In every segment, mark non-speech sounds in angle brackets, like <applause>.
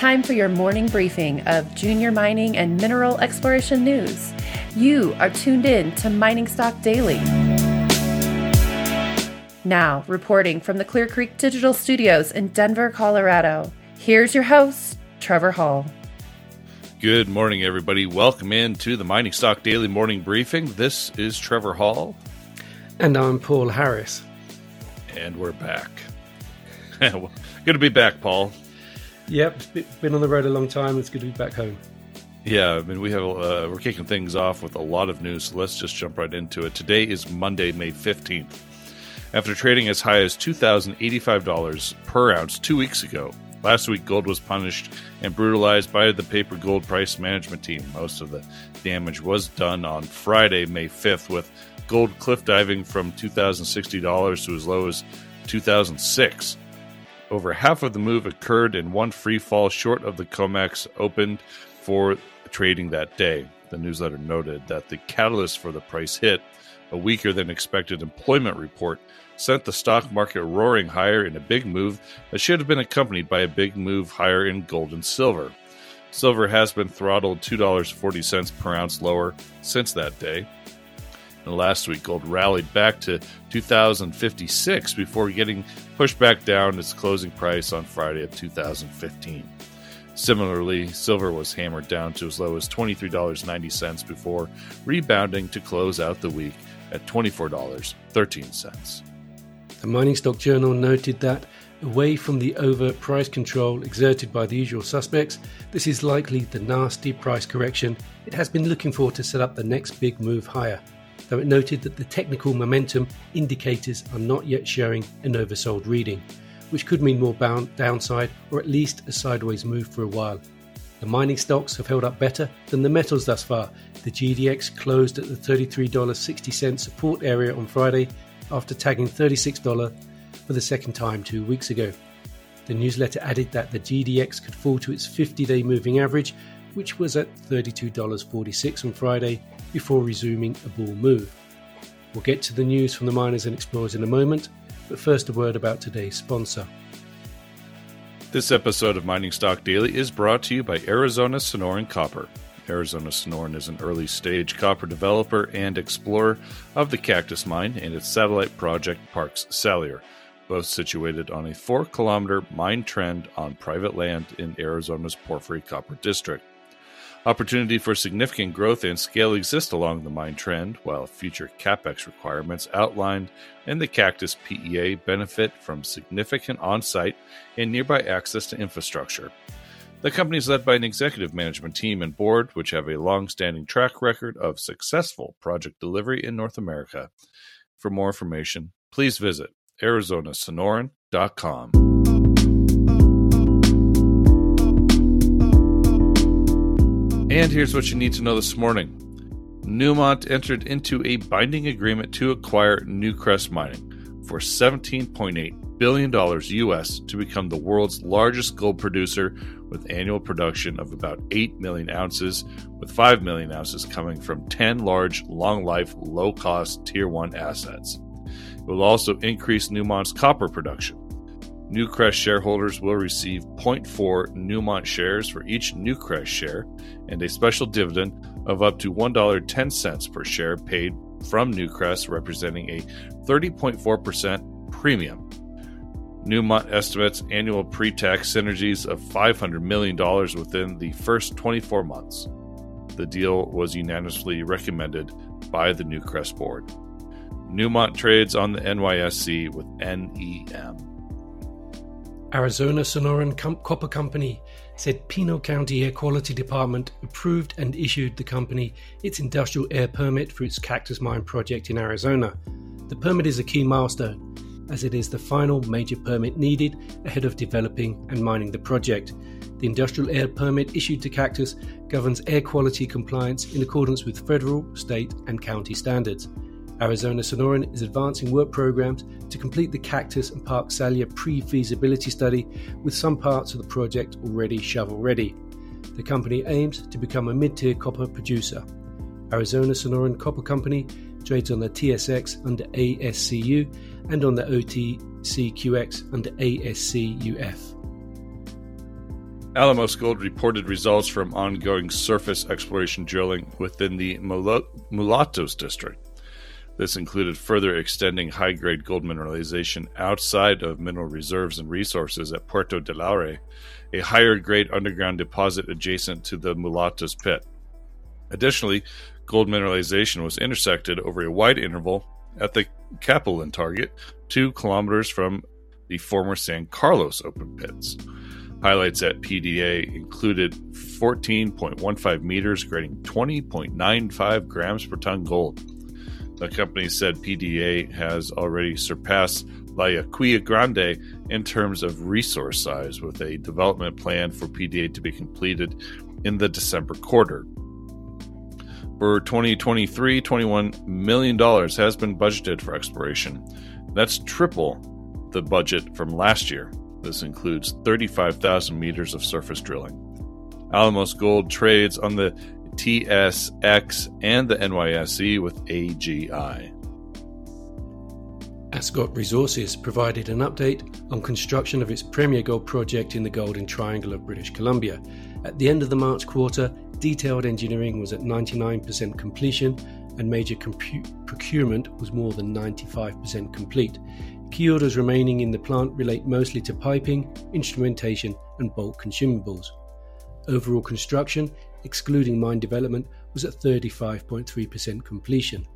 time for your morning briefing of junior mining and mineral exploration news. You are tuned in to Mining Stock Daily. Now, reporting from the Clear Creek Digital Studios in Denver, Colorado, here's your host, Trevor Hall. Good morning, everybody. Welcome in to the Mining Stock Daily Morning Briefing. This is Trevor Hall. And I'm Paul Harris. And we're back. <laughs> Good to be back, Paul. Yep, been on the road a long time. It's good to be back home. Yeah, I mean we have uh, we're kicking things off with a lot of news. So let's just jump right into it. Today is Monday, May fifteenth. After trading as high as two thousand eighty-five dollars per ounce two weeks ago, last week gold was punished and brutalized by the paper gold price management team. Most of the damage was done on Friday, May fifth, with gold cliff diving from two thousand sixty dollars to as low as two thousand six. Over half of the move occurred in one free fall short of the COMEX opened for trading that day. The newsletter noted that the catalyst for the price hit, a weaker than expected employment report, sent the stock market roaring higher in a big move that should have been accompanied by a big move higher in gold and silver. Silver has been throttled $2.40 per ounce lower since that day. And last week, gold rallied back to 2056 before getting pushed back down its closing price on Friday of 2015. Similarly, silver was hammered down to as low as $23.90 before rebounding to close out the week at $24.13. The Mining Stock Journal noted that, away from the overt price control exerted by the usual suspects, this is likely the nasty price correction it has been looking for to set up the next big move higher though it noted that the technical momentum indicators are not yet showing an oversold reading, which could mean more bound downside or at least a sideways move for a while. The mining stocks have held up better than the metals thus far. The GDX closed at the $33.60 support area on Friday after tagging $36 for the second time two weeks ago. The newsletter added that the GDX could fall to its 50 day moving average, which was at $32.46 on Friday, before resuming a bull move. We'll get to the news from the miners and explorers in a moment, but first a word about today's sponsor. This episode of Mining Stock Daily is brought to you by Arizona Sonoran Copper. Arizona Sonoran is an early stage copper developer and explorer of the Cactus Mine and its satellite project Parks Salyer, both situated on a 4 kilometer mine trend on private land in Arizona's Porphyry Copper District. Opportunity for significant growth and scale exist along the mine trend, while future capex requirements outlined in the Cactus PEA benefit from significant on site and nearby access to infrastructure. The company is led by an executive management team and board which have a long standing track record of successful project delivery in North America. For more information, please visit arizonasonoran.com. And here's what you need to know this morning Newmont entered into a binding agreement to acquire Newcrest Mining for $17.8 billion US to become the world's largest gold producer with annual production of about 8 million ounces, with 5 million ounces coming from 10 large, long life, low cost Tier 1 assets. It will also increase Newmont's copper production. Newcrest shareholders will receive 0.4 Newmont shares for each Newcrest share and a special dividend of up to $1.10 per share paid from Newcrest, representing a 30.4% premium. Newmont estimates annual pre tax synergies of $500 million within the first 24 months. The deal was unanimously recommended by the Newcrest board. Newmont trades on the NYSE with NEM. Arizona Sonoran Copper Company said Pinal County Air Quality Department approved and issued the company its industrial air permit for its Cactus Mine project in Arizona. The permit is a key milestone, as it is the final major permit needed ahead of developing and mining the project. The industrial air permit issued to Cactus governs air quality compliance in accordance with federal, state, and county standards. Arizona Sonoran is advancing work programs to complete the Cactus and Park Salyer pre feasibility study, with some parts of the project already shovel ready. The company aims to become a mid tier copper producer. Arizona Sonoran Copper Company trades on the TSX under ASCU and on the OTCQX under ASCUF. Alamos Gold reported results from ongoing surface exploration drilling within the Mulatos district. This included further extending high grade gold mineralization outside of mineral reserves and resources at Puerto del Aire, a higher grade underground deposit adjacent to the Mulatos pit. Additionally, gold mineralization was intersected over a wide interval at the Capulin target, two kilometers from the former San Carlos open pits. Highlights at PDA included 14.15 meters, grading 20.95 grams per ton gold. The company said PDA has already surpassed La Yaqui Grande in terms of resource size, with a development plan for PDA to be completed in the December quarter. For 2023, $21 million has been budgeted for exploration. That's triple the budget from last year. This includes 35,000 meters of surface drilling. Alamos Gold trades on the TSX and the NYSE with AGI. Ascot Resources provided an update on construction of its Premier Gold project in the Golden Triangle of British Columbia. At the end of the March quarter, detailed engineering was at 99% completion and major compu- procurement was more than 95% complete. Key orders remaining in the plant relate mostly to piping, instrumentation, and bulk consumables. Overall construction, excluding mine development, was at 35.3% completion.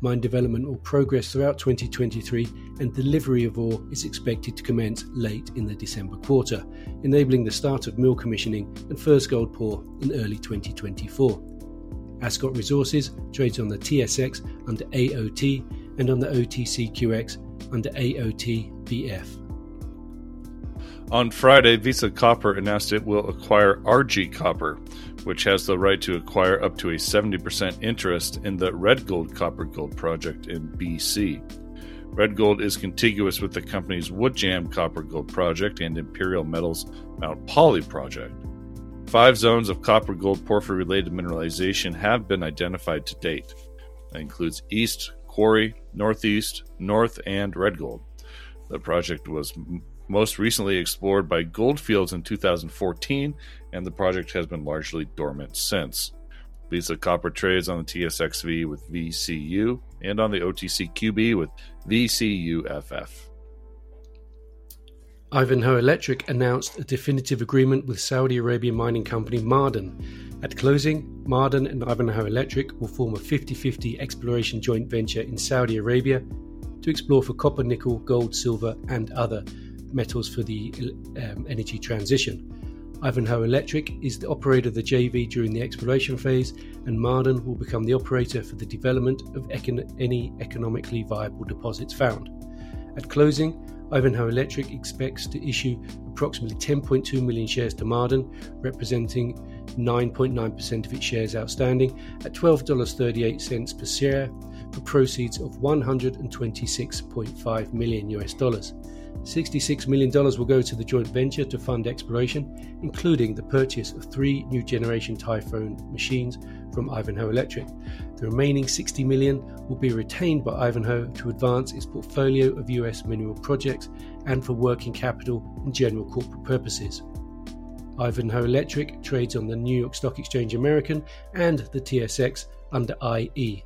Mine development will progress throughout 2023 and delivery of ore is expected to commence late in the December quarter, enabling the start of mill commissioning and first gold pour in early 2024. Ascot Resources trades on the TSX under AOT and on the OTCQX under AOTBF. On Friday, Vizsla Copper announced it will acquire RG Copper, which has the right to acquire up to a 70% interest in the Red Gold Copper Gold project in BC. Red Gold is contiguous with the company's Woodjam Copper Gold project and Imperial Metals Mount Polley project. Five zones of copper gold porphyry related mineralization have been identified to date. That includes East, Quarry, Northeast, North, and Red Gold. The project was most recently explored by Goldfields in 2014, and the project has been largely dormant since. Vizsla Copper trades on the TSXV with VCU and on the OTCQB with VCUFF. Ivanhoe Electric announced a definitive agreement with Saudi Arabian mining company Ma'aden. At closing, Ma'aden and Ivanhoe Electric will form a 50 50 exploration joint venture in Saudi Arabia to explore for copper, nickel, gold, silver, and other metals for the um, energy transition. Ivanhoe Electric is the operator of the JV during the exploration phase, and Ma'aden will become the operator for the development of econ- any economically viable deposits found. At closing, Ivanhoe Electric expects to issue approximately 10.2 million shares to Ma'aden, representing 9.9% of its shares outstanding, at $12.38 per share for proceeds of 126.5 million US dollars. $66 million will go to the joint venture to fund exploration, including the purchase of three new generation Typhoon machines from Ivanhoe Electric. The remaining 60 million will be retained by Ivanhoe to advance its portfolio of US mineral projects and for working capital and general corporate purposes. Ivanhoe Electric trades on the New York Stock Exchange American and the TSX under IE.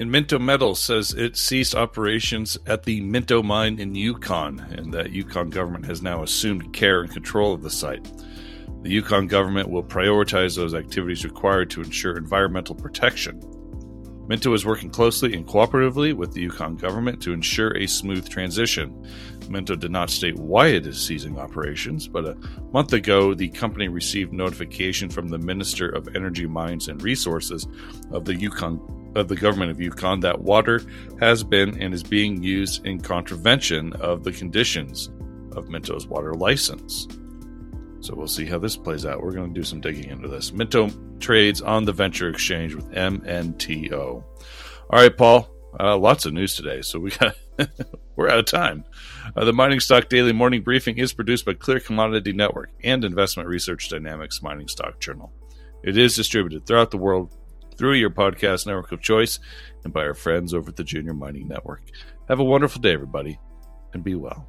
And Minto Metal says it ceased operations at the Minto mine in Yukon, and that Yukon government has now assumed care and control of the site. The Yukon government will prioritize those activities required to ensure environmental protection. Minto is working closely and cooperatively with the Yukon government to ensure a smooth transition. Minto did not state why it is ceasing operations, but a month ago the company received notification from the Minister of Energy, Mines and Resources of the Yukon of the government of Yukon that water has been and is being used in contravention of the conditions of Minto's water license. So we'll see how this plays out. We're going to do some digging into this. Minto trades on the venture exchange with MNTO. All right, Paul. Uh, lots of news today, so we got <laughs> we're out of time. Uh, the Mining Stock Daily Morning Briefing is produced by Clear Commodity Network and Investment Research Dynamics Mining Stock Journal. It is distributed throughout the world through your podcast network of choice and by our friends over at the Junior Mining Network. Have a wonderful day, everybody, and be well.